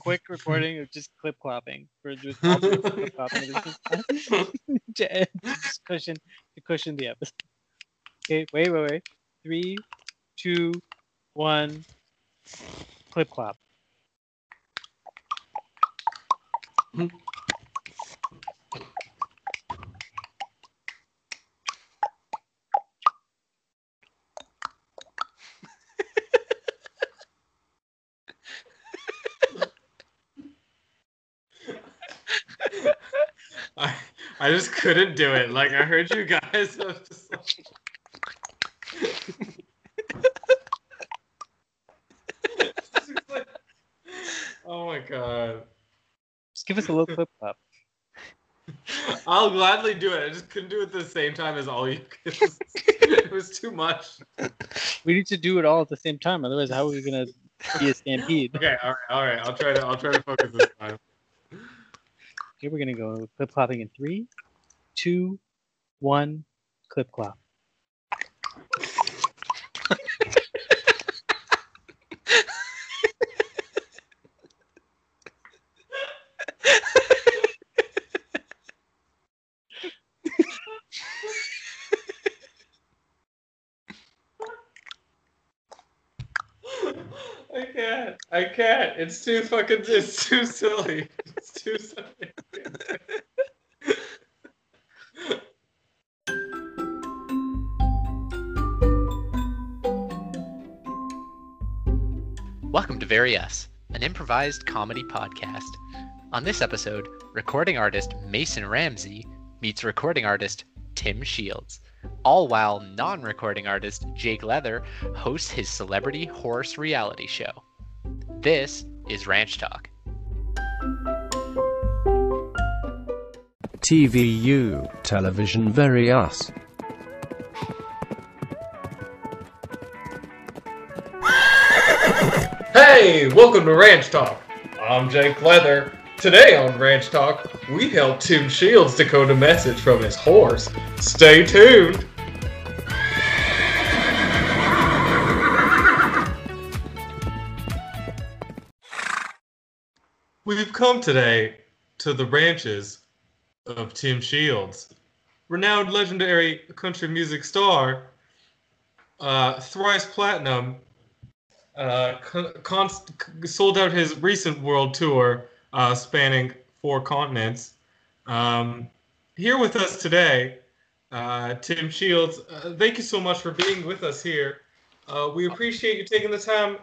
quick recording of just clip clopping for just clip clopping to just cushion to cushion the episode. Okay, wait, wait, wait. Three, two, one, clip clop. I, I just couldn't do it. Like I heard you guys. I was just like... oh my god. Just give us a little clip clop. I'll gladly do it. I just couldn't do it at the same time as all you. It was too much. We need to do it all at the same time. Otherwise, how are we gonna be a stampede? Okay, all right, all right. I'll try to. I'll try to focus this time. Okay, we're gonna go clip clopping in three, two, one, clip clop. I can't. I can't. It's too fucking. It's too silly. It's too silly. Very Us, an improvised comedy podcast. On this episode, recording artist Mason Ramsey meets recording artist Tim Shields, all while non recording artist Jake Leather hosts his celebrity horse reality show. This is Ranch Talk. TVU, Television Very Us. Hey, welcome to Ranch Talk. I'm Jake Leather. Today on Ranch Talk, we help Tim Shields decode a message from his horse. Stay tuned. We've come today to the ranches of Tim Shields, renowned legendary country music star, uh, thrice platinum, uh, sold out his recent world tour uh, spanning four continents. Um, here with us today, uh, Tim Shields. Uh, thank you so much for being with us here. Uh, we appreciate you taking the time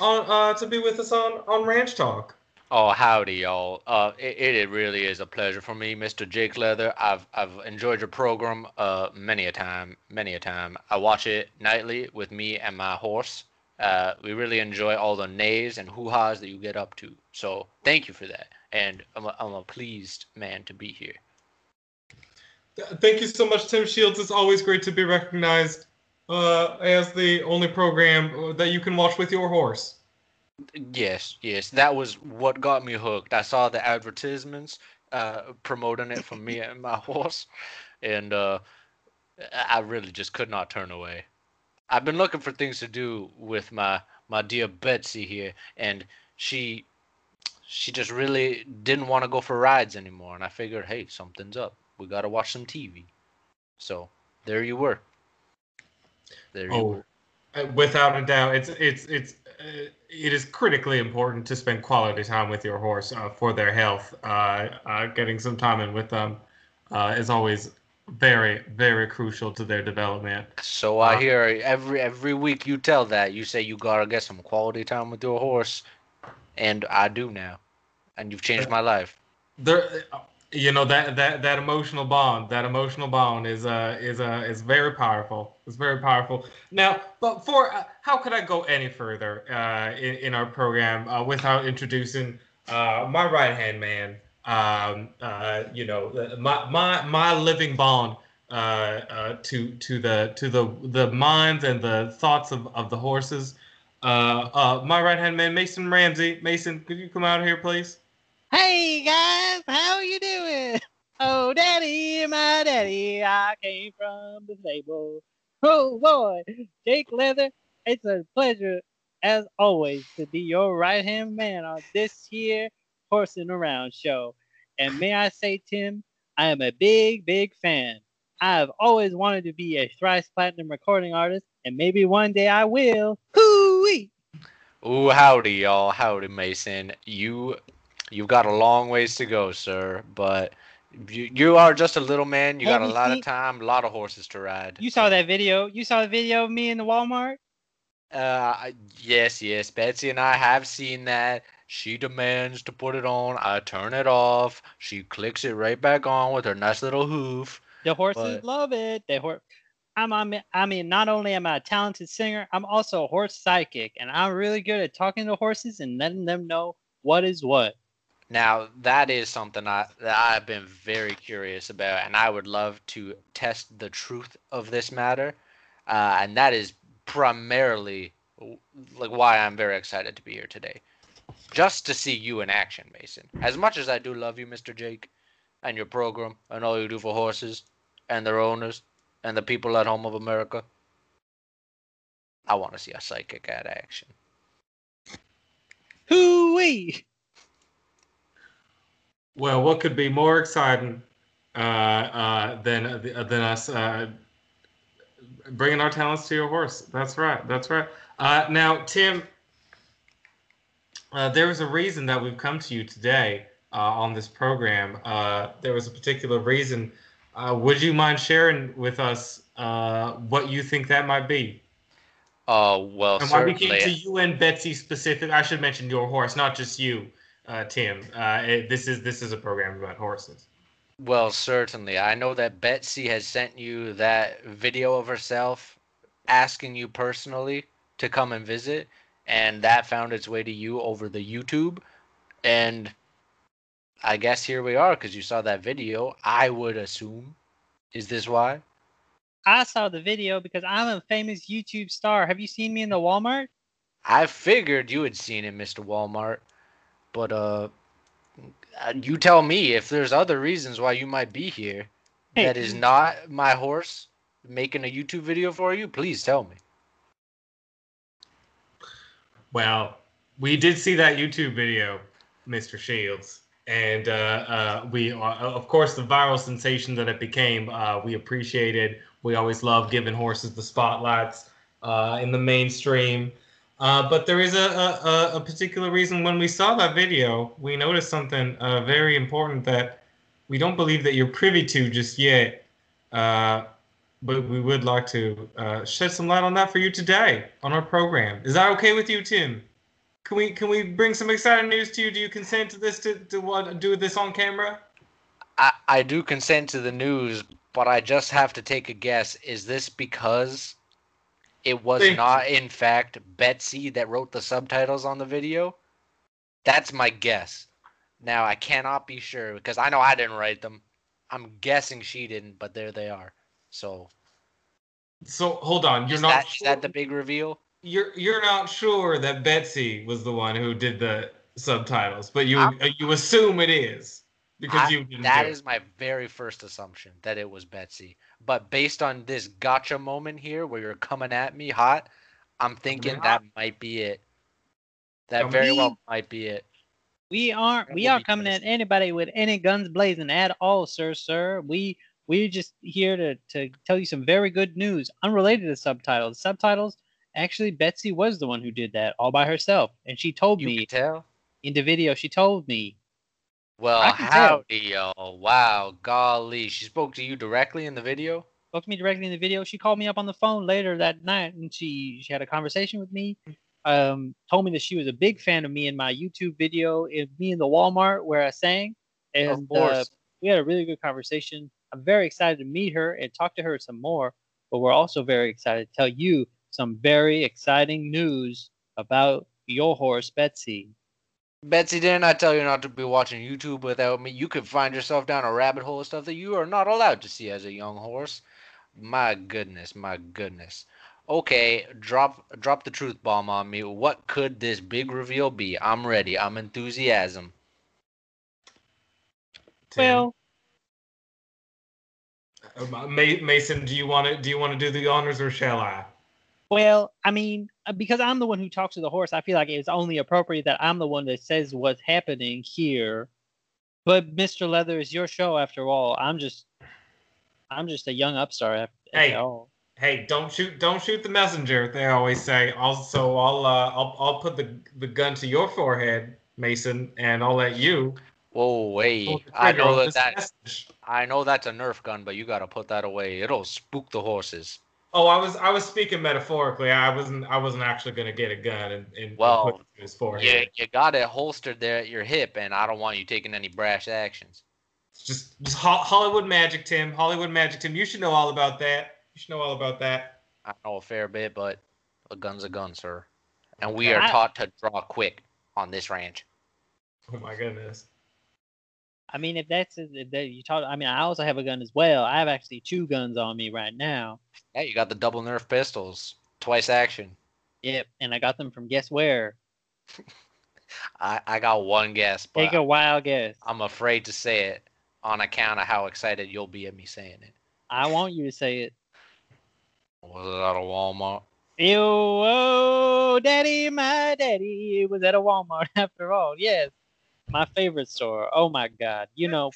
on uh, to be with us on on Ranch Talk. Oh, howdy, y'all. Uh, it, it really is a pleasure for me, Mr. Jake Leather. I've I've enjoyed your program uh, many a time, many a time. I watch it nightly with me and my horse. Uh, we really enjoy all the nays and hoo-has that you get up to. So thank you for that. And I'm a, I'm a pleased man to be here. Thank you so much, Tim Shields. It's always great to be recognized uh, as the only program that you can watch with your horse. Yes, yes, that was what got me hooked. I saw the advertisements uh, promoting it for me and my horse, and uh, I really just could not turn away. I've been looking for things to do with my my dear Betsy here, and she she just really didn't want to go for rides anymore. And I figured, hey, something's up. We gotta watch some TV. So there you were. There you Oh, were. uh, without a doubt, it's it's it's uh, it is critically important to spend quality time with your horse uh, for their health. Uh, uh, getting some time in with them uh, is always very very crucial to their development. So I Uh, hear every every week you tell that you say you gotta get some quality time with your horse, and I do now, and you've changed my life. There, you know that that that emotional bond, that emotional bond is uh is uh is very powerful. It's very powerful. Now, but for uh, how could I go any further uh in, in our program uh, without introducing uh my right hand man, um uh you know my my my living bond uh, uh to to the to the the minds and the thoughts of of the horses. Uh, uh, my right hand man, Mason Ramsey. Mason, could you come out here, please? Hey guys, how you doing? Oh, daddy, my daddy, I came from the stable. Oh boy, Jake Leather, it's a pleasure as always, to be your right hand man on this here horsing around show. And may I say, Tim, I am a big, big fan. I have always wanted to be a thrice platinum recording artist, and maybe one day I will. Hoo-wee! Ooh, howdy, y'all. Howdy, Mason. You, you've got a long ways to go, sir. But you, you are just a little man. You Have got a lot seen- of time, a lot of horses to ride. You saw that video? You saw the video of me in the Walmart? Uh, yes, yes. Betsy and I have seen that. She demands to put it on. I turn it off. She clicks it right back on with her nice little hoof. The horses But- love it. They horse. I'm, I mean, I mean, not only am I a talented singer, I'm also a horse psychic, and I'm really good at talking to horses and letting them know what is what. Now, that is something I, that I've been very curious about, and I would love to test the truth of this matter. Uh, and that is primarily like why I'm very excited to be here today. Just to see you in action, Mason. As much as I do love you, Mr. Jake, and your program, and all you do for horses, and their owners, and the people at home of America, I want to see a psychic at action. Hoo-wee! Well, what could be more exciting uh, uh, than uh, than us uh, bringing our talents to your horse? That's right. That's right. Uh, now, Tim, uh, there was a reason that we've come to you today uh, on this program. Uh, there was a particular reason. Uh, would you mind sharing with us uh, what you think that might be? Oh, well, And why we came to you and Betsy specific? I should mention your horse, not just you, uh, Tim. Uh, it, this is this is a program about horses. Well, certainly. I know that Betsy has sent you that video of herself asking you personally to come and visit, and that found its way to you over the YouTube. And I guess here we are because you saw that video. I would assume. Is this why? I saw the video because I'm a famous YouTube star. Have you seen me in the Walmart? I figured you had seen it, Mr. Walmart. But, uh, uh, you tell me if there's other reasons why you might be here Hey, that is not my horse making a YouTube video for you, please tell me. Well, we did see that YouTube video, Mr. Shields, and uh, uh, we, uh, of course, the viral sensation that it became, uh, we appreciated. We always love giving horses the spotlights uh, in the mainstream. Uh, but there is a, a, a- particular reason when we saw that video, we noticed something very important that we don't believe that you're privy to just yet. But we would like to uh, shed some light on that for you today on our program. Is that okay with you, Tim? Can we can we bring some exciting news to you? Do you consent to this to, to what do this on camera? I, I do consent to the news, but I just have to take a guess. Is this because it was not, in fact, Betsy that wrote the subtitles on the video? That's my guess. Now, I cannot be sure because I know I didn't write them. I'm guessing she didn't, but there they are. So, So hold on, you're is, not that, is sure, that the big reveal? you're you're not sure that Betsy was the one who did the subtitles, but you I'm- uh, you assume it is because I- you didn't That do my very first assumption that it was Betsy. But based on this gotcha moment here where you're coming at me hot, I'm thinking hot. that might be it. That very in. well might be it. We aren't. We aren't coming at anybody with any guns blazing at all, sir. Sir, we we're just here to to tell you some very good news, unrelated to subtitles. Subtitles. Actually, Betsy was the one who did that all by herself, and she told You me tell. in the video. She told me. Well, I can tell. howdy, yo. Wow, golly. She spoke to you directly in the video? spoke to me directly in the video. She called me up on the phone later that night and she she had a conversation with me. Um, told me that she was a big fan of me in my YouTube video, in me in the Walmart where I sang, and of uh, course. we had a really good conversation. I'm very excited to meet her and talk to her some more. But we're also very excited to tell you some very exciting news about your horse, Betsy. Betsy, didn't I tell you not to be watching YouTube without me? You could find yourself down a rabbit hole of stuff that you are not allowed to see as a young horse. My goodness, my goodness. Okay, drop drop the truth bomb on me. What could this big reveal be? I'm ready. I'm enthusiasm. Tim? Well, Ma- Mason, do you want to do you want to do the honors or shall I? Well, I mean, uh, because I'm the one who talks to the horse, I feel like it's only appropriate that I'm the one that says what's happening here. But Mr. Leather is your show after all. I'm just, I'm just a young upstart after, Hey. all. Hey, don't shoot! Don't shoot the messenger. They always say. Also, I'll uh, I'll I'll put the the gun to your forehead, Mason, and I'll let you. Whoa, wait. I know that, this that message. I know that's a Nerf gun, but you gotta put that away. It'll spook the horses. Oh, I was I was speaking metaphorically. I wasn't I wasn't actually gonna get a gun and, and Well, put it to his You, forehead. you got it holstered there at your hip, and I don't want you taking any brash actions. It's just just Ho- Hollywood magic, Tim. Hollywood magic, Tim. You should know all about that. You should know all about that. I know a fair bit, but a gun's a gun, sir. And we are taught to draw quick on this ranch. Oh my goodness. I mean, if that's if that you talk, I mean, I also have a gun as well. I have actually two guns on me right now. Yeah, you got the double Nerf pistols, twice action. Yep, and I got them from guess where? I, I got one guess, but Take a wild guess. I'm afraid to say it on account of how excited you'll be at me saying it. I want you to say it. Was it out of Walmart? Ew, oh, daddy, my daddy. It was at a Walmart after all. Yes, my favorite store. Oh my God. You know,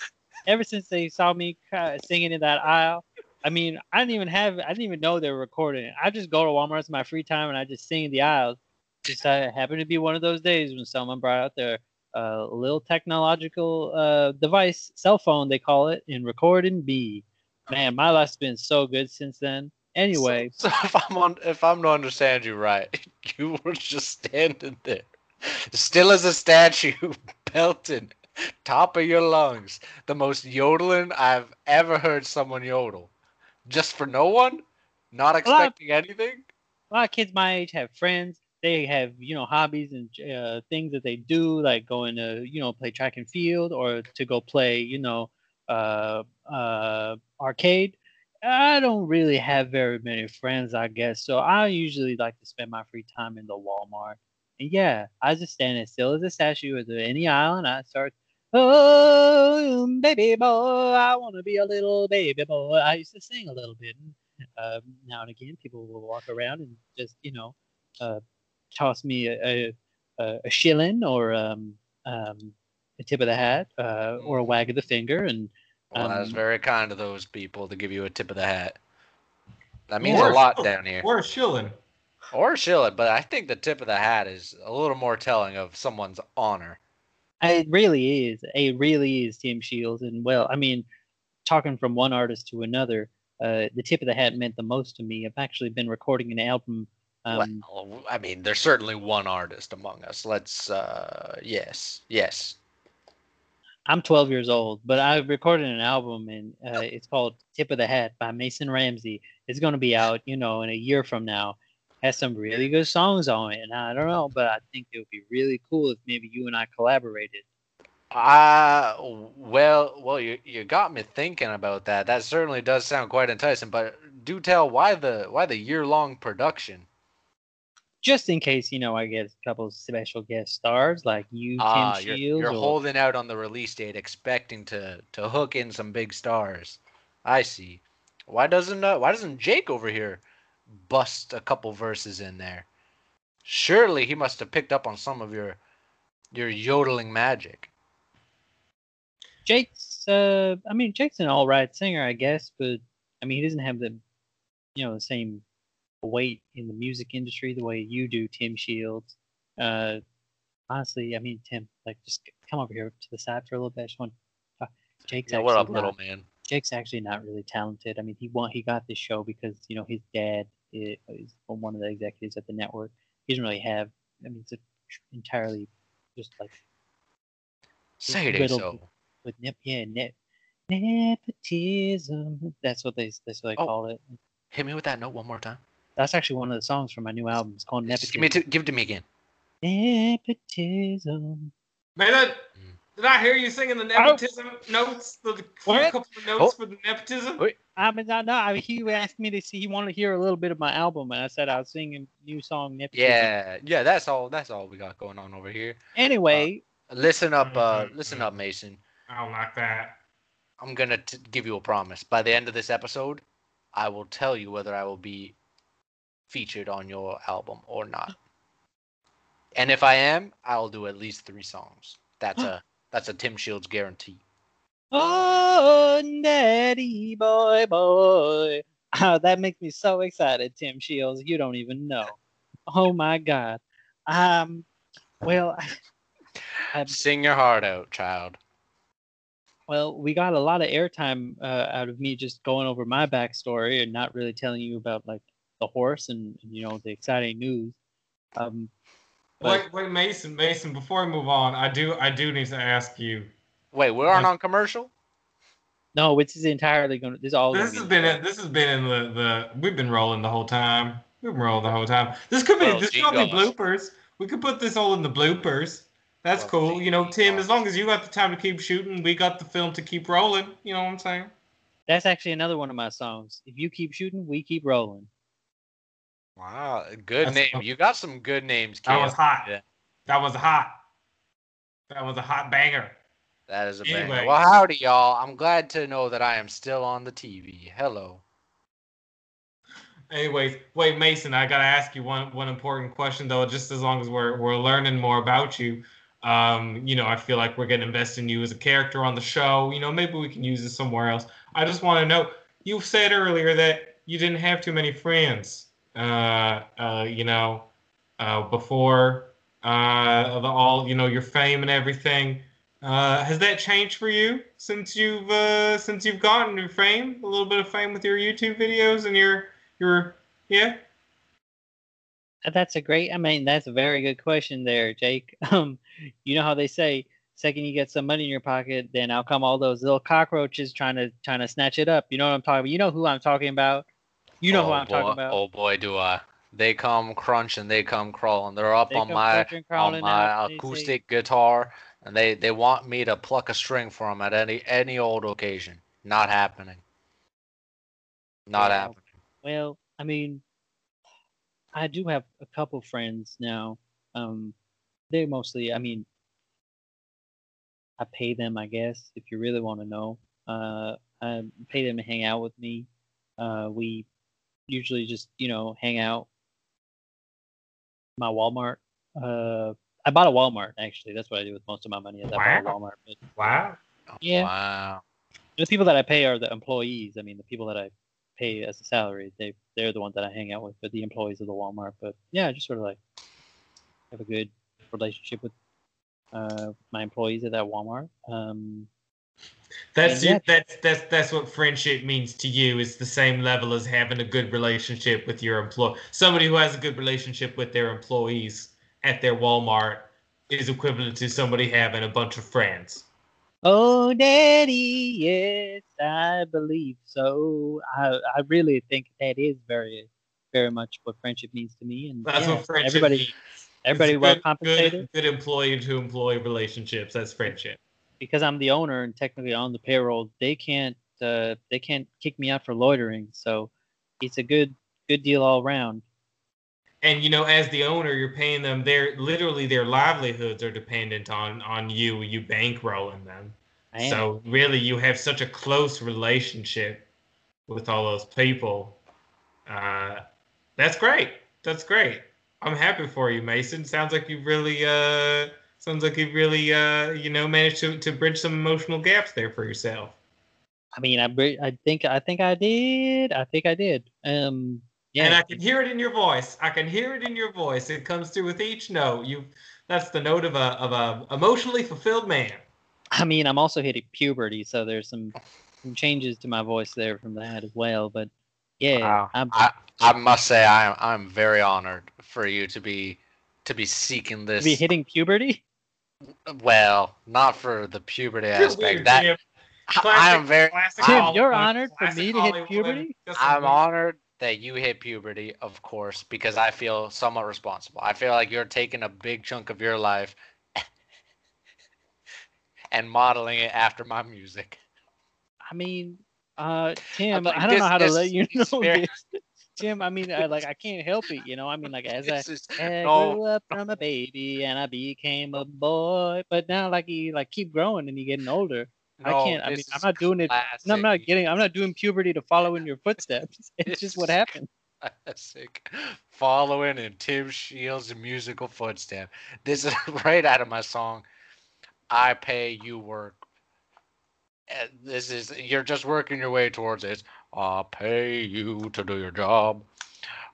ever since they saw me singing in that aisle, I mean, I didn't even have, I didn't even know they were recording it. I just go to Walmart in my free time and I just sing in the aisles. Just uh, happened to be one of those days when someone brought out their uh, little technological uh, device, cell phone they call it, and record and be. Man, my life's been so good since then. Anyway, So, so if I'm on, if I'm to understand you right, you were just standing there, still as a statue, belting, top of your lungs, the most yodeling I've ever heard someone yodel, just for no one, not lot of- expecting anything. a lot of kids my age have friends. They have, you know, hobbies and uh, things that they do, like going to, you know, play track and field or to go play, you know, uh, uh, arcade. I don't really have very many friends, I guess. So I usually like to spend my free time in the Walmart. And yeah, I just stand as still as a statue at any island. I start, oh, baby boy, I want to be a little baby boy. I used to sing a little bit. Um, now and again, people will walk around and just, you know, uh, toss me a, a, a a shilling or um, um, a tip of the hat uh, or a wag of the finger. And Well, that's Um, very kind of those people to give you a tip of the hat. That means Or a lot down here. Or a shilling. Or shill it, but I think the tip of the hat is a little more telling of someone's honor. it really is. It really is Tim Shields. And well, I mean, talking from one artist to another, uh, the tip of the hat meant the most to me. I've actually been recording an album. Um, well, I mean, there's certainly one artist among us. Let's, uh, yes, yes. I'm 12 years old, but I recorded an album and uh, it's called Tip of the Hat by Mason Ramsey. It's going to be out, you know, in a year from now. Has some really good songs on it. And I don't know, but I think it would be really cool if maybe you and I collaborated. Uh, well, well, you you got me thinking about that. That certainly does sound quite enticing. But do tell why the why the year long production? Just in case, you know, I get a couple of special guest stars like you, Tim Ah, you're, you're or- holding out on the release date, expecting to to hook in some big stars. I see. Why doesn't uh, why doesn't Jake over here bust a couple verses in there? Surely he must have picked up on some of your your yodeling magic. Jake's, uh, I mean, Jake's an all right singer, I guess, but I mean, he doesn't have the, you know, the same weight in the music industry the way you do, Tim Shields. Uh, honestly, I mean, Tim, like, just come over here to the side for a little bit. I just want to talk. Jake's Yeah, actually what up, not, little man? Jake's actually not really talented. I mean, he won, he got this show because you know his dad i- is one of the executives at the network. He doesn't really have. I mean, it's a entirely just like Say it so. with nep yeah nep nepotism. That's what they that's what they Oh. call it. Hit me with that note one more time. That's actually one of the songs from my new album. It's called Just give Nepotism. me to, give it to me again. Nepotism. Man, that, Mm. Did I hear you singing the nepotism notes? The, the What? couple of notes Oh. for the nepotism? Wait. I mean, no, no. I mean, he asked me to see. He wanted to hear a little bit of my album, and I said I was singing new song Nepotism. Yeah, yeah. That's all. That's all we got going on over here. Anyway, Listen up, uh, Mhm, listen up, Mason. I don't like that. I'm gonna t- give you a promise. By the end of this episode, I will tell you whether I will be featured on your album or not. And if I am, I'll do at least three songs. That's a that's a Tim Shields guarantee. Oh, daddy boy, boy. Ah, that makes me so excited, Tim Shields. You don't even know. Oh my God. Um, well, Um, Sing your heart out, child. well, we got a lot of airtime uh, out of me just going over my backstory and not really telling you about like the horse and you know the exciting news. Um, but Wait, wait, Mason, Mason. Before we move on, I do, I do need to ask you. Wait, we aren't on commercial? no, this is entirely going. to This is all. This has be been, in- this has been in the, the. We've been rolling the whole time. We've been rolling the whole time. This could be, Well, this could be bloopers. We could put this all in the bloopers. That's Well, cool. You know, Tim. jingoes. As long as you got the time to keep shooting, we got the film to keep rolling. You know what I'm saying? That's actually another one of my songs. If you keep shooting, we keep rolling. Wow, good That's- name. You got some good names, That was hot. Yeah. That was hot. That was a hot banger. That is a banger. Well, howdy, y'all. I'm glad to know that I am still on the TV. Hello. Anyways, wait, Mason, I gotta ask you one one important question though. Just as long as we're we're learning more about you, um, you know, I feel like we're getting invested in you as a character on the show. You know, maybe we can use this somewhere else. I just want to know. You said earlier that you didn't have too many friends. Uh, uh, you know, uh, before uh, the all, you know, your fame and everything. Uh, has that changed for you since you've since you've gotten your fame? A little bit of fame with your YouTube videos and your your yeah. That's a great. I mean, that's a very good question there, Jake. Um, you know how they say, second you get some money in your pocket, then out come all those little cockroaches trying to trying to snatch it up. You know what I'm talking about? You know who I'm talking about. You know oh, who I'm boy, talking about. Oh boy, do I. They come crunching, they come crawling. They're up They on my on my they acoustic guitar, and they they want me to pluck a string for them at any any old occasion. Not happening. Not Wow. happening. Well, I mean, I do have a couple friends now. Um, they're mostly, I mean, I pay them, I guess, if you really want to know. Uh, I pay them to hang out with me. Uh, we usually just, you know, hang out. My Walmart. Uh, I bought a Walmart actually. That's what I do with most of my money. Is I bought a Walmart. But Wow. Yeah. Wow. the people that I pay are the employees. I mean, the people that I pay as a salary, they they're the ones that I hang out with, but the employees of the Walmart. But yeah, I just sort of like have a good relationship with uh, my employees at that Walmart. Um, That's your, that's that's that's what friendship means to you. It's the same level as having a good relationship with your employee. Somebody who has a good relationship with their employees at their Walmart is equivalent to somebody having a bunch of friends. oh, Daddy, yes, I believe so. I I really think that is very very much what friendship means to me. And That's yeah, what friendship everybody means. everybody It's well good- compensated. Good, good employee to employee relationships. That's friendship. Because I'm the owner and technically on the payroll, they can't uh, they can't kick me out for loitering. So it's a good good deal all around. And you know, as the owner, you're paying them. Their literally their livelihoods are dependent on on you. You bankrolling them. So really, you have such a close relationship with all those people. Uh, that's great. That's great. I'm happy for you, Mason. Sounds like you've really, uh, sounds like you've really, uh, you know, managed to, to bridge some emotional gaps there for yourself. I mean, I I think I think I did. I think I did. Um, yeah. And I can hear it in your voice. I can hear it in your voice. It comes through with each note. You, that's the note of a of a emotionally fulfilled man. I mean, I'm also hitting puberty, so there's some some changes to my voice there from that as well. But yeah, Wow. I'm, I I must say I am I'm very honored for you to be to be seeking to this. be hitting puberty. Well, not for the puberty You're aspect. weird, that Tim. I, I Classic- am very Tim, you're honored for me to hit puberty? I'm honored that you hit puberty, of course, because I feel somewhat responsible. I feel like you're taking a big chunk of your life and modeling it after my music. I mean, uh, Tim, like, I don't this- know how to let you know very- this. Tim, I mean, I, like I can't help it, you know. I mean, like as I is- I no, grew up from a baby and I became a boy, but now like you like keep growing and you're getting older. I can't. I mean, I'm not doing it. No, I'm not getting. I'm not doing puberty to follow in your footsteps. It's just what happened. Classic. Following in Tim Shields' musical footsteps. This is right out of my song. I pay you work. This is you're just working your way towards it. I pay you to do your job.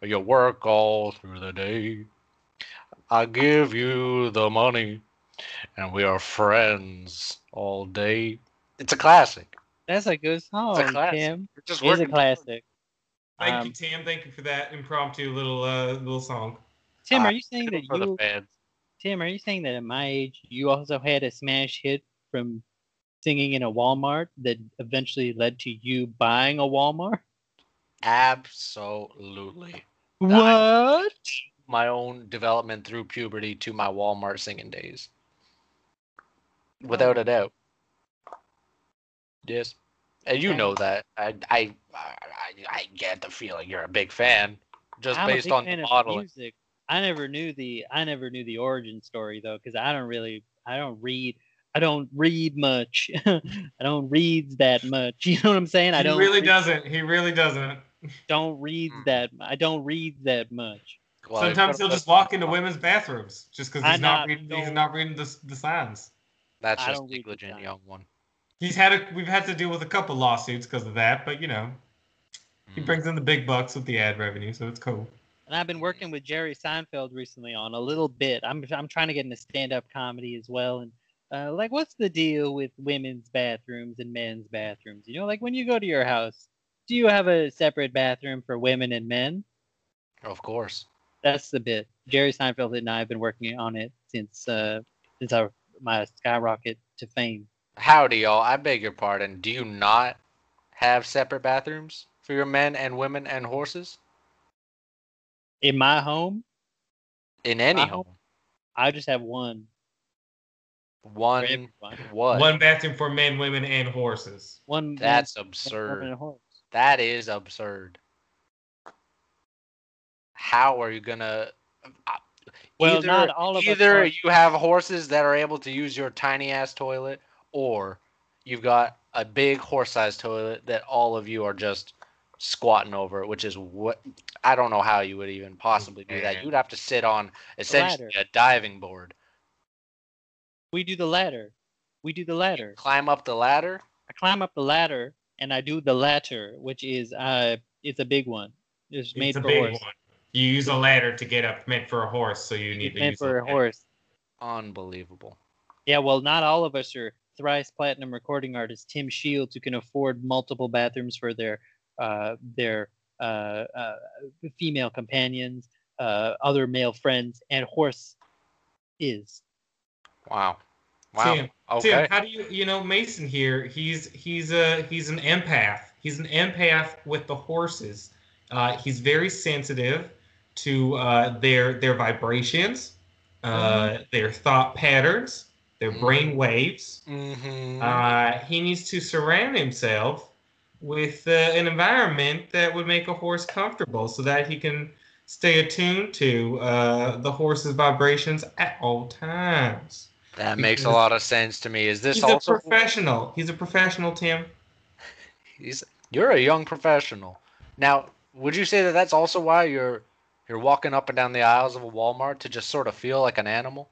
You work all through the day. I give you the money, and we are friends all day. It's a classic. That's a good song, classic. Tim. You're just It's a classic. Thank Um, you, Tim. Thank you for that impromptu little uh, little song. Tim, are you saying that for the you fans. Tim, are you saying that at my age you also had a smash hit from singing in a Walmart that eventually led to you buying a Walmart? Absolutely. What? My own development through puberty to my Walmart singing days. Without a oh. doubt. Yes. And you Okay. know that. I, I I I get the feeling you're a big fan. Just I'm based on the modeling. music. I never knew the I never knew the origin story though, because I don't really I don't read I don't read much. I don't read that much. You know what I'm saying? I don't He really read- doesn't. He really doesn't. don't read Hmm. that I don't read that much. Well, Sometimes he'll just walk into women's bathrooms just because he's not not- reading. He's don't- reading the, the signs. That's just don't read the negligent, signs. young one. He's had a, we've had to deal with a couple lawsuits because of that, but you know he Mm. brings in the big bucks with the ad revenue, so it's cool. And I've been working with Jerry Seinfeld recently on a little bit. I'm I'm trying to get into stand-up comedy as well. And uh, like, what's the deal with women's bathrooms and men's bathrooms? You know, like when you go to your house, do you have a separate bathroom for women and men? Of course. That's the bit. Jerry Seinfeld and I have been working on it since uh, since our my skyrocket to fame. Howdy, y'all. I beg your pardon. Do you not have separate bathrooms for your men and women and horses In my home, in any home? home? I just have one One everyone. what? One bathroom for men, women, and horses. One. That's woman, absurd. and a horse. That is absurd. How are you gonna? uh, Well, either, not all of us Either are- you have horses that are able to use your tiny ass toilet, or you've got a big horse-sized toilet that all of you are just squatting over, which is what I don't know how you would even possibly do that. You'd have to sit on essentially ladder. a diving board, We do the ladder. We do the ladder. climb up the ladder. I climb up the ladder and I do the ladder, which is uh, it's a big one. It's made it's a for big horse. one. You use a ladder to get up, meant for a horse, so you need It's to meant use for a ladder. horse. Unbelievable. Yeah, well, not all of us are thrice platinum recording artist Tim Shields who can afford multiple bathrooms for their uh, their uh, uh, female companions, uh, other male friends, and horse is. Wow. Wow. Tim, okay. Tim, how do you you know Mason here? He's he's a he's an empath. He's an empath with the horses. Uh, he's very sensitive to uh, their their vibrations, uh, their thought patterns, their Mhm. brain waves. hmm Uh, he needs to surround himself with uh, an environment that would make a horse comfortable, so that he can stay attuned to uh, the horse's vibrations at all times. That makes a lot of sense to me. Is this He's also a professional. He's a professional, Tim. He's you're a young professional. Now, would you say that that's also why you're you're walking up and down the aisles of a Walmart to just sort of feel like an animal?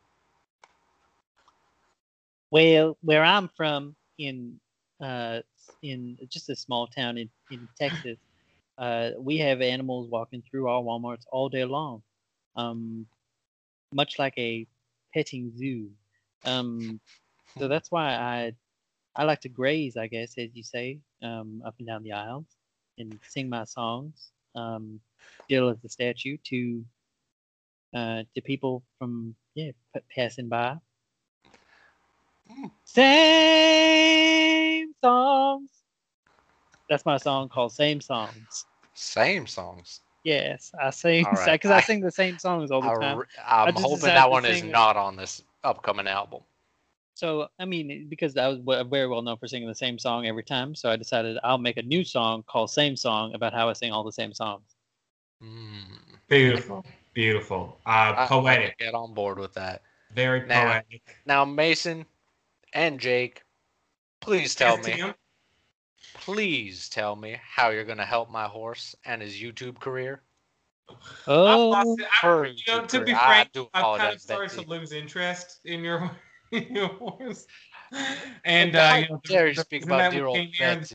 Well, where I'm from in uh, in just a small town in, in Texas, uh, we have animals walking through our WalMarts all day long, um, much like a petting zoo. Um, so that's why I I like to graze, I guess, as you say, um, up and down the aisles and sing my songs, um, still as a statue to uh, to people from yeah p- passing by. Mm. Same songs. That's my song called Same Songs. Same songs. Yes, I sing because right, I, I- sing the same songs all the I time. I'm just hoping that one is it. not on this upcoming album. So I mean, because I was w- very well known for singing the same song every time, so I decided I'll make a new song called Same Song about how I sing all the same songs. Mm. Beautiful, beautiful. Uh, I- I poetic, get on board with that. very Now- poetic. Now, Mason and Jake, please tell Yes, me, Tim? please tell me how you're gonna help my horse and his YouTube career. Oh, I've lost it. I- you know, to be frank, I've kind of started to lose interest in your in your horse. And How uh, you know, dare you the speak about dear old Betsy?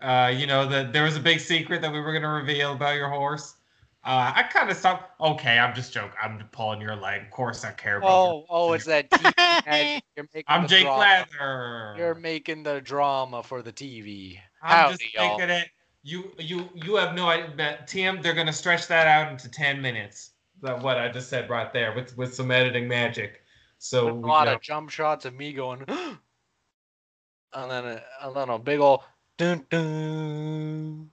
uh, you know, that there was a big secret that we were going to reveal about your horse. Uh, I kind of stopped. Okay, I'm just joking. I'm pulling your leg. Of course, I care about. your- Oh, oh, it's that TV. You're making I'm the Jake drama. Leather. You're making the drama for the TV. I'm Howdy, just y'all. making it. You, you, you have no idea. But Tim, they're going to stretch that out into ten minutes. That what I just said right there with with some editing magic. So a lot know, of jump shots of me going, and then a, and then a big old dun dun.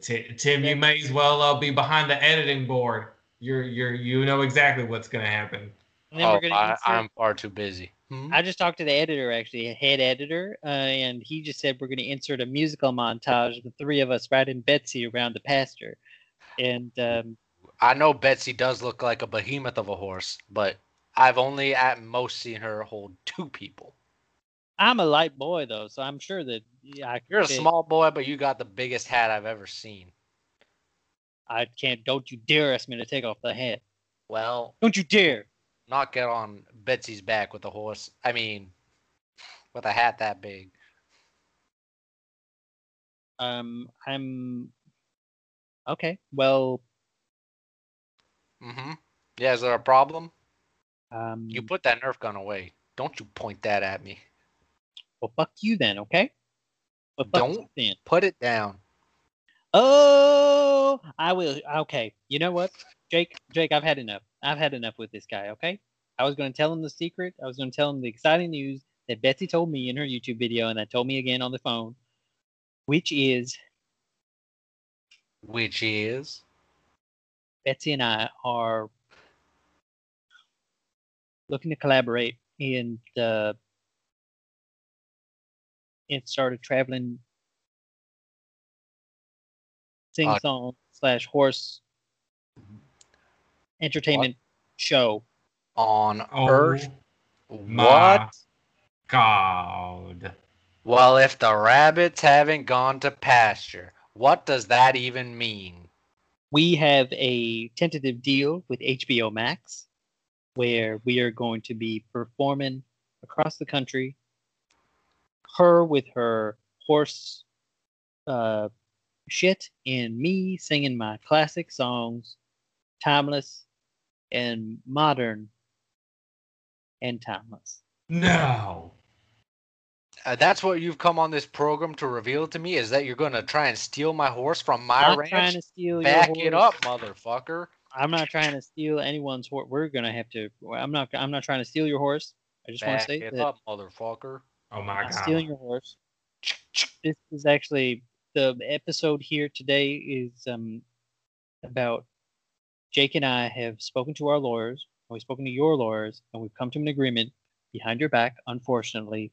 Ti- Tim, you may as well uh, be behind the editing board. You're, you're, you know exactly what's going to happen. and then Oh, we're gonna I, insert- I'm far too busy. Hmm? I just talked to the editor, actually, head editor, uh, and he just said we're going to insert a musical montage of the three of us riding Betsy around the pasture. And um, I know Betsy does look like a behemoth of a horse, but I've only at most seen her hold two people. I'm a light boy, though, so I'm sure that yeah, You're a small boy, but you got the biggest hat I've ever seen. I can't. Don't you dare ask me to take off the hat. Well, Don't you dare. Not get on Betsy's back with a horse. I mean, with a hat that big. Um, I'm okay. Well, Mm-hmm. Yeah, is there a problem? um, You put that Nerf gun away. Don't you point that at me. well, fuck you then, okay? Well, fuck Don't. then. Put it down. Oh, I will. Okay, you know what, Jake? Jake, I've had enough. I've had enough with this guy. Okay, I was going to tell him the secret. I was going to tell him the exciting news that Betsy told me in her YouTube video, and that told me again on the phone, which is Which is Betsy and I are looking to collaborate and uh, and started traveling sing Uh, song slash horse entertainment show. on Oh Earth. What? God. Well, if the rabbits haven't gone to pasture, what does that even mean? We have a tentative deal with HBO Max where we are going to be performing across the country. Her with her horse uh, shit, and me singing my classic songs, timeless and modern and timeless. No. Uh, that's what you've come on this program to reveal to me is that you're going to try and steal my horse from my I'm ranch? trying to steal Back your it up, motherfucker. I'm not trying to steal anyone's horse. We're gonna have to. I'm not. I'm not trying to steal your horse. I just want to Back say it that up, motherfucker. Oh I'm my God. stealing your horse. This is actually the episode here today is um about Jake and I have spoken to our lawyers. and We've spoken to your lawyers, and we've come to an agreement behind your back, unfortunately,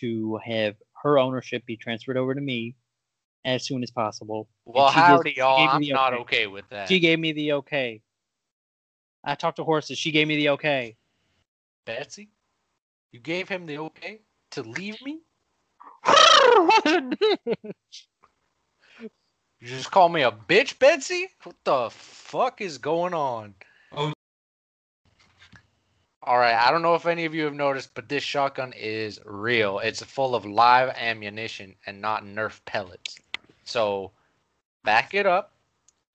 to have her ownership be transferred over to me as soon as possible. Well, she gives- howdy, she y'all. I'm the not okay. okay with that. She gave me the okay. I talked to horses. She gave me the okay. Betsy? You gave him the okay to leave me? You just call me a bitch, Betsy? What the fuck is going on? Oh. All right, I don't know if any of you have noticed, but this shotgun is real. It's full of live ammunition and not Nerf pellets. So, back it up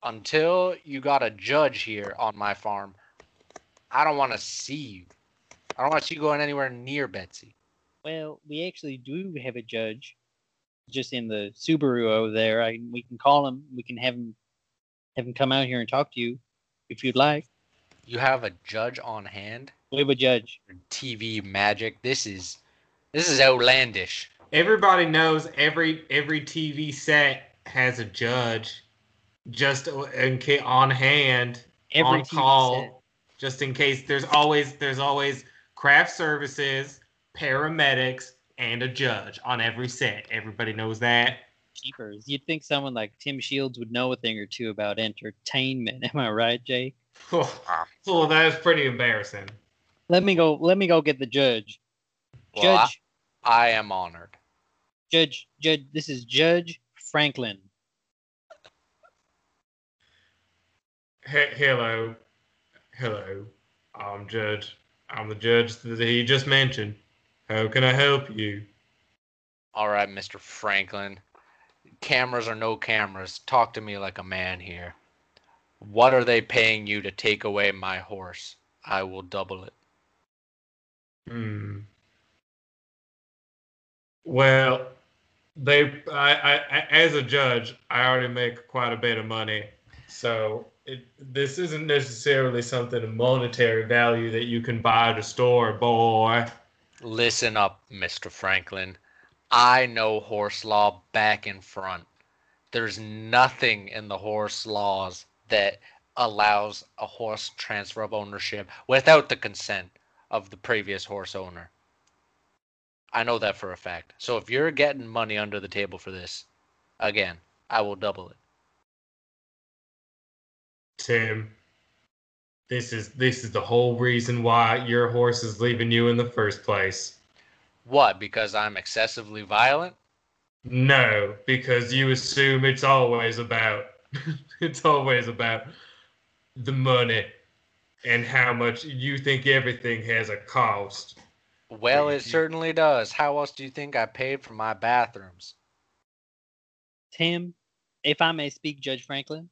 until you got a judge here on my farm. I don't want to see you. I don't want you going anywhere near Betsy. Well, we actually do have a judge, just in the Subaru over there. I we can call him. We can have him have him come out here and talk to you, if you'd like. You have a judge on hand. We have a judge. TV magic. This is this is outlandish. Everybody knows every every TV set has a judge, just in ca- on hand, Every on TV call, set. just in case. There's always there's always craft services, paramedics, and a judge on every set. Everybody knows that. Jeepers. You'd think someone like Tim Shields would know a thing or two about entertainment. Am I right, Jake? Oh, oh, that is pretty embarrassing. Let me go. Let me go get the judge. Well, I- Judge, I am honored. Judge, Judge. This is Judge Franklin. he- hello, hello. I'm Judge. I'm the judge that he just mentioned. How can I help you? All right, Mr. Franklin. Cameras or no cameras, talk to me like a man here. What are they paying you to take away my horse? I will double it. Hmm. Well, they, I, I, as a judge, I already make quite a bit of money, so it, this isn't necessarily something of monetary value that you can buy at a store, boy. Listen up, Mr. Franklin. I know horse law back and front. There's nothing in the horse laws that allows a horse transfer of ownership without the consent of the previous horse owner. I know that for a fact. So if you're getting money under the table for this, again, I will double it. Tim, this is this is the whole reason why your horse is leaving you in the first place. What? Because I'm excessively violent? No, because you assume it's always about it's always about the money and how much you think everything has a cost. Well, it you. certainly does. How else do you think I paid for my bathrooms? Tim, if I may speak, Judge Franklin,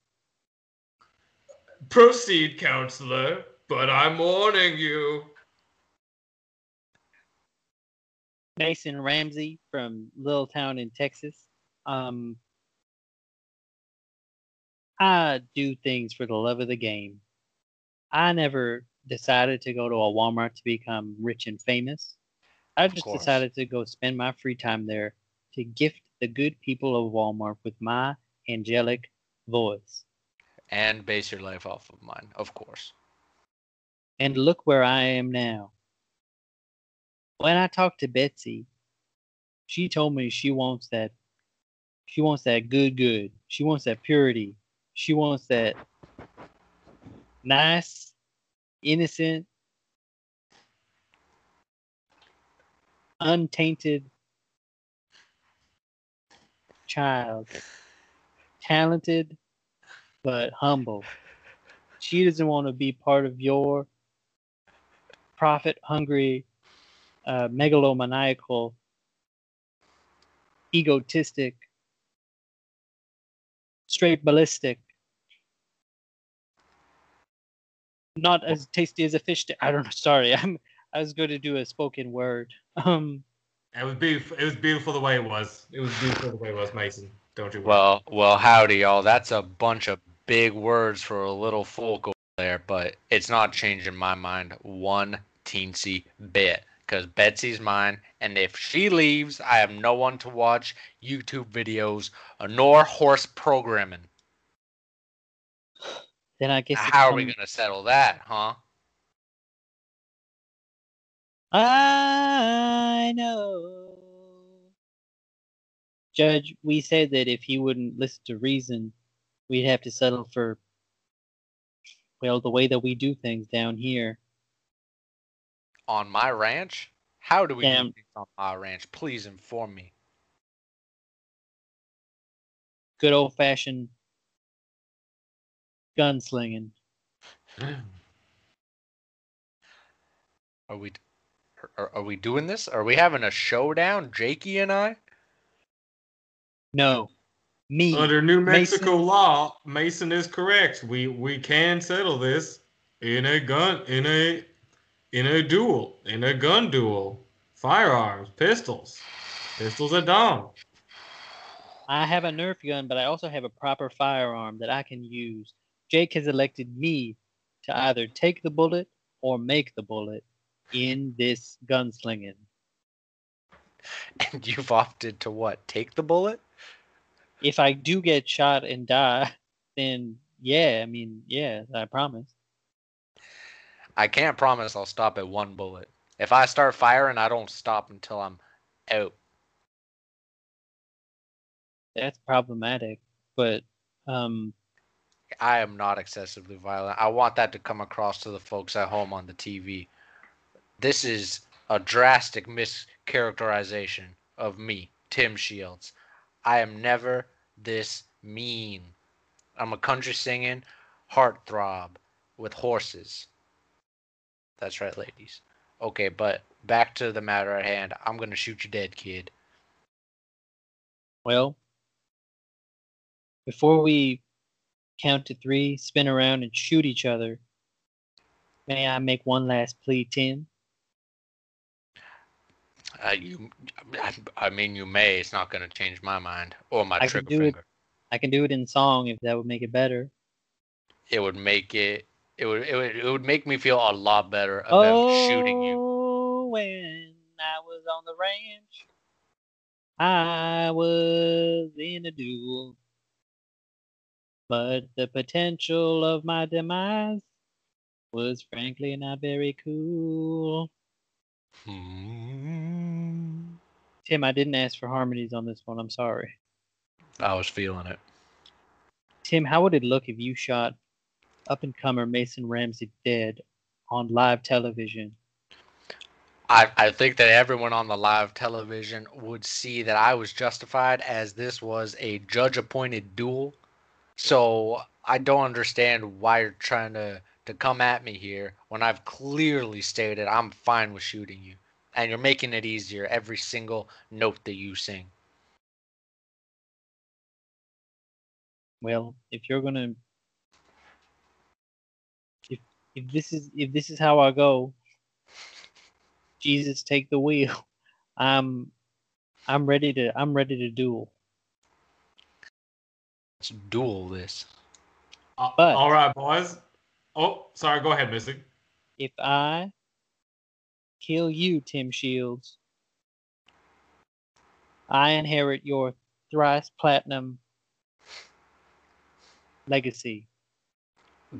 Proceed, counselor, but I'm warning you. Mason Ramsey from Little Town in Texas. Um, I do things for the love of the game. I never decided to go to a Walmart to become rich and famous. I just decided to go spend my free time there to gift the good people of Walmart with my angelic voice. And base your life off of mine, of course. And look where I am now. When I talked to Betsy, she told me she wants that she wants that good good. She wants that purity. She wants that nice, innocent, untainted child. Talented but humble. She doesn't want to be part of your profit hungry, uh, megalomaniacal, egotistic, straight ballistic, not as tasty as a fish. Sti- I don't know. Sorry, I'm. I was going to do a spoken word. Um, It was beautiful. It was beautiful the way it was. It was beautiful the way it was, Mason. Don't you worry. Well, well, howdy, y'all. That's a bunch of big words for a little folk over there, but it's not changing my mind one teensy bit. Because Betsy's mine, and if she leaves, I have no one to watch YouTube videos nor horse programming. then I guess. How are we gonna settle that, huh? I know. Judge, we said that if he wouldn't listen to reason, we'd have to settle for, well, the way that we do things down here. On my ranch? How do we Damn. do things on my ranch? Please inform me. Good old fashioned gunslinging. Are we are, are we doing this? Are we having a showdown, Jakey and I? No. Me. Under New Mason- Mexico law, Mason is correct. We we can settle this in a gun in a in a duel, in a gun duel. Firearms, pistols. Pistols at dawn. I have a Nerf gun, but I also have a proper firearm that I can use. Jake has elected me to either take the bullet or make the bullet in this gunslinging. And you've opted to what? Take the bullet? If I do get shot and die, then yeah, I mean, yeah, I promise. I can't promise I'll stop at one bullet. If I start firing, I don't stop until I'm out. That's problematic, but um, I am not excessively violent. I want that to come across to the folks at home on the TV. This is a drastic mischaracterization of me, Tim Shields. I am never this mean. I'm a country singing, heartthrob with horses. That's right, ladies. Okay, but back to the matter at hand. I'm gonna shoot you dead, kid. Well, before we count to three, spin around, and shoot each other, may I make one last plea, Tim? Uh, you, I, I mean, you may. It's not gonna change my mind or my I can trigger do it. I can do it in song if that would make it better. It. would make it. It would, it would. It would make me feel a lot better about shooting you. Oh, when I was on the ranch, I was in a duel. But the potential of my demise was frankly not very cool. Hmm. Tim, I didn't ask for harmonies on this one. I'm sorry. I was feeling it. Tim, how would it look if you shot up and comer Mason Ramsey dead on live television? I, I think that everyone on the live television would see that I was justified as this was a judge appointed duel. So I don't understand why you're trying to, to come at me here when I've clearly stated I'm fine with shooting you. And you're making it easier every single note that you sing. Well, if you're gonna if if this is if this is how I go, Jesus take the wheel. I'm I'm ready to I'm ready to duel. Let's duel this. Uh, But- all right, boys. Oh, sorry. Go ahead, Missy. If I kill you, Tim Shields, I inherit your thrice platinum legacy.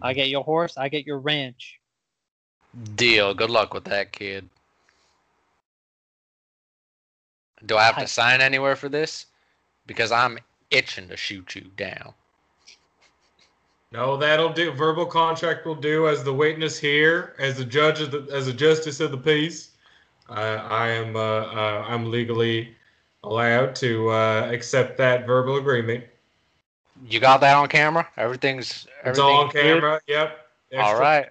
I get your horse, I get your ranch. Deal. Good luck with that, kid. Do I have I- to sign anywhere for this? Because I'm itching to shoot you down. No, that'll do. Verbal contract will do as the witness here, as the judge of the, as a justice of the peace. I I am uh, uh, I'm legally allowed to uh, accept that verbal agreement. You got that on camera? Everything's It's all on good? camera. Yep. All Extra- right.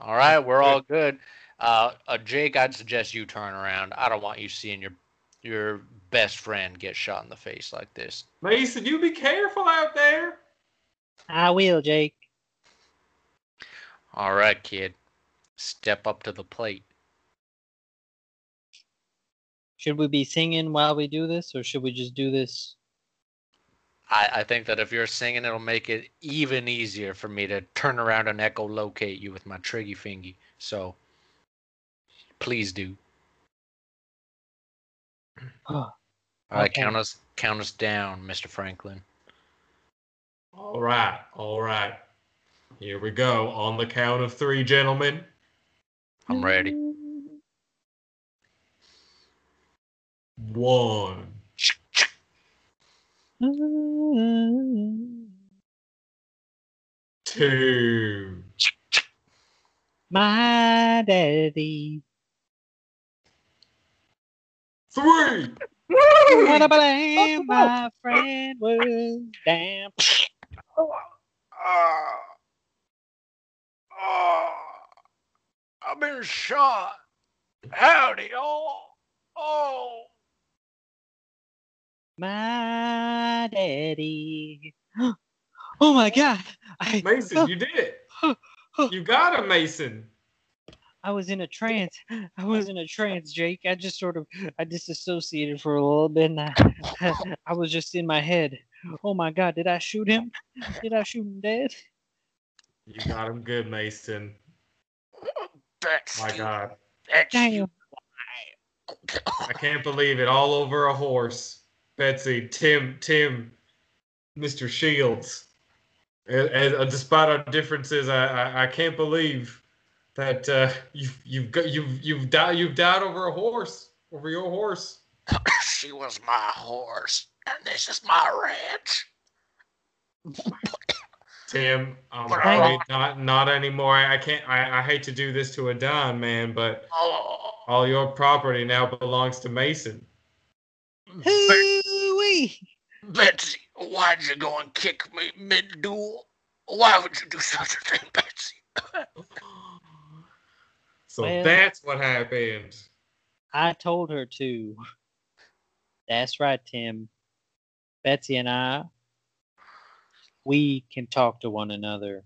All right, we're all good. Uh, uh, Jake, I'd suggest you turn around. I don't want you seeing your your best friend get shot in the face like this. Mason, you be careful out there. I will, Jake. All right, kid. Step up to the plate. Should we be singing while we do this, or should we just do this? I, I think that if you're singing, it'll make it even easier for me to turn around and echolocate you with my triggy fingy. So, please do. Oh, All right, Okay. count us count us down, Mr. Franklin. All right, all right. Here we go. On the count of three, gentlemen. I'm ready. One, two, My daddy. three. What a blame, my friend was damn. Oh, oh, I've been shot. Howdy, all. Oh. My daddy. Oh my god. I Mason, you did it. You got him, Mason. I was in a trance. I was in a trance, Jake. I just sort of I disassociated for a little bit and I, I was just in my head. Oh my god, did I shoot him? Did I shoot him dead? You got him good, Mason. That's My God. Damn. I can't believe it. All over a horse. Betsy, Tim, Tim, Mr. Shields. And, and despite our differences, I, I, I can't believe that uh, you've you've got you've you've died you've died over a horse over your horse. she was my horse, and this is my ranch. Tim, I'm But I- afraid not not anymore. I, I can't. I, I hate to do this to a Don man, but Oh, all your property now belongs to Mason. Hoo-wee. Betsy, why'd you go and kick me mid duel? Why would you do such a thing, Betsy? So Well- that's what happened. I told her to. That's right, Tim. Betsy and I, we can talk to one another,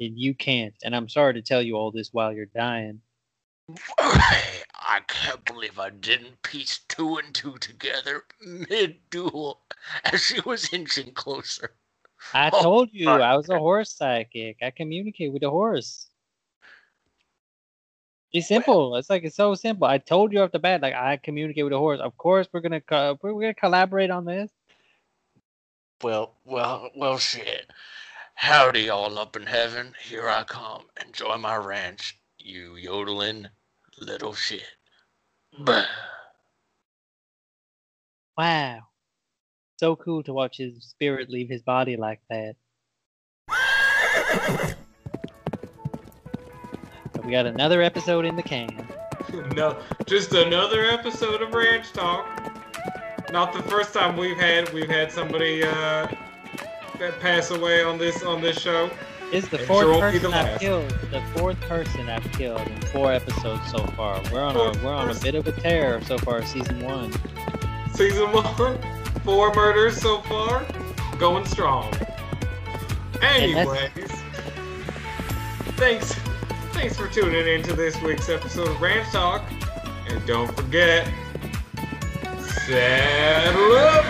and you can't. And I'm sorry to tell you all this while you're dying. I can't believe I didn't piece two and two together mid duel as she was inching closer. I Oh, told you. I was a horse psychic. I communicate with a horse. It's simple. It's like it's so simple. I told you off the bat, like I communicate with a horse. Of course, we're gonna co- we're gonna collaborate on this. Well, well, well, shit. Howdy, all up in heaven. Here I come. Enjoy my ranch, you yodeling little shit. Bah. Wow, so cool to watch his spirit leave his body like that. So we got another episode in the can. no, just another episode of Ranch Talk. Not the first time we've had we've had somebody uh, that pass away on this on this show. Is the fourth sure person the I've killed. The fourth person I've killed in four episodes so far. We're on a we're on a bit of a tear so far, season one. Season one, four murders so far, going strong. Anyways, thanks, thanks for tuning in to this week's episode of Ranch Talk, and don't forget, saddle up.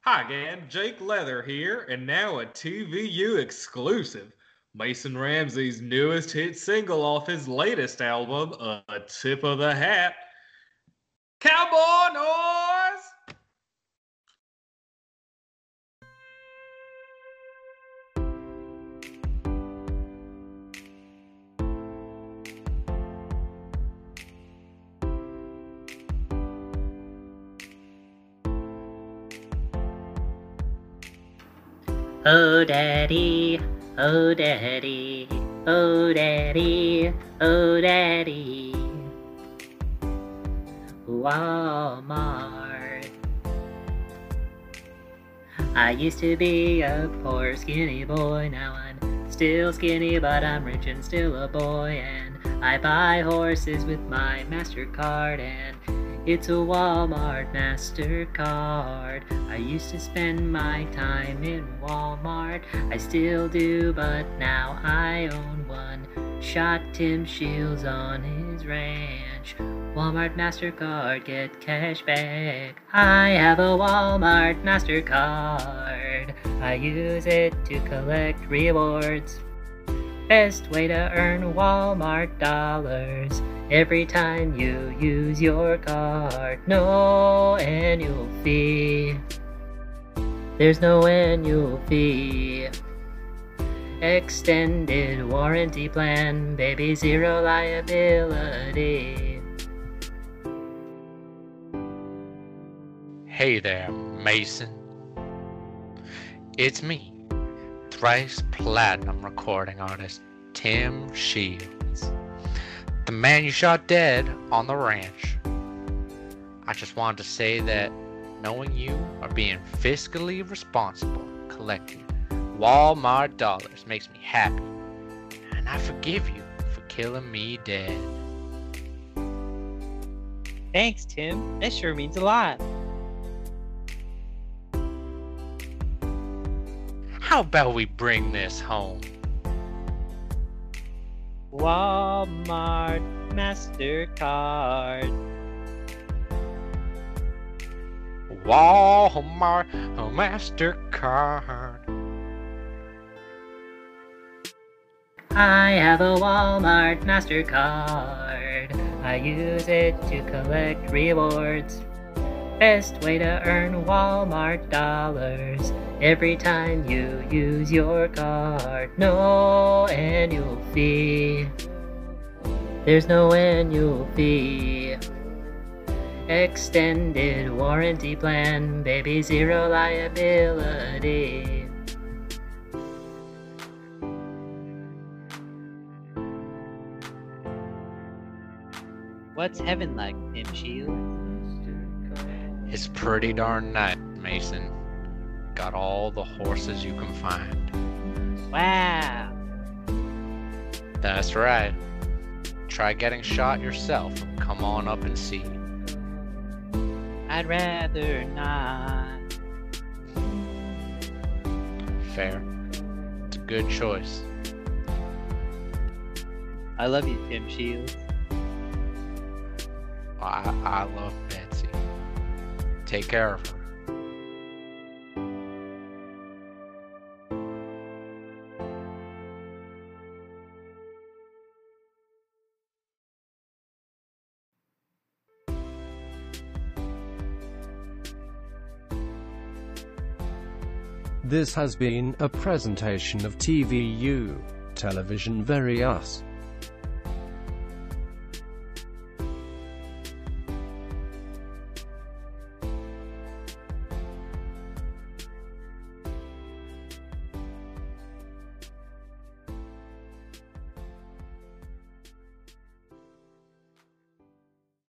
Hi again, Jake Leather here, and now a TVU exclusive. Mason Ramsey's newest hit single off his latest album, A Tip of the Hat. Cowboy noise! Oh daddy, oh daddy, oh daddy, oh daddy. Walmart. I used to be a poor skinny boy, now I'm still skinny, but I'm rich and still a boy, and I buy horses with my MasterCard, and it's a Walmart MasterCard. I used to spend my time in Walmart. I still do, but now I own one. Shot Tim Shields on his ranch. Walmart MasterCard, get cash back. I have a Walmart MasterCard. I use it to collect rewards. Best way to earn Walmart dollars. Every time you use your card, no annual fee. There's no annual fee. Extended warranty plan, baby, zero liability. Hey there, Mason. It's me, thrice platinum recording artist Tim Shields. The man you shot dead on the ranch. I just wanted to say that knowing you are being fiscally responsible, collecting Walmart dollars makes me happy. And I forgive you for killing me dead. Thanks, Tim. That sure means a lot. How about we bring this home? Walmart MasterCard. Walmart MasterCard. I have a Walmart MasterCard. I use it to collect rewards. Best way to earn Walmart dollars. Every time you use your card, no annual fee. There's no annual fee. Extended warranty plan, baby, zero liability. What's heaven like, Tim Shields? It's pretty darn nice, Mason. Got all the horses you can find. Wow. That's right. Try getting shot yourself. Come on up and see. I'd rather not. Fair. It's a good choice. I love you, Tim Shields. I, I love. Take care of her. This has been a presentation of TVU, Television Very Us.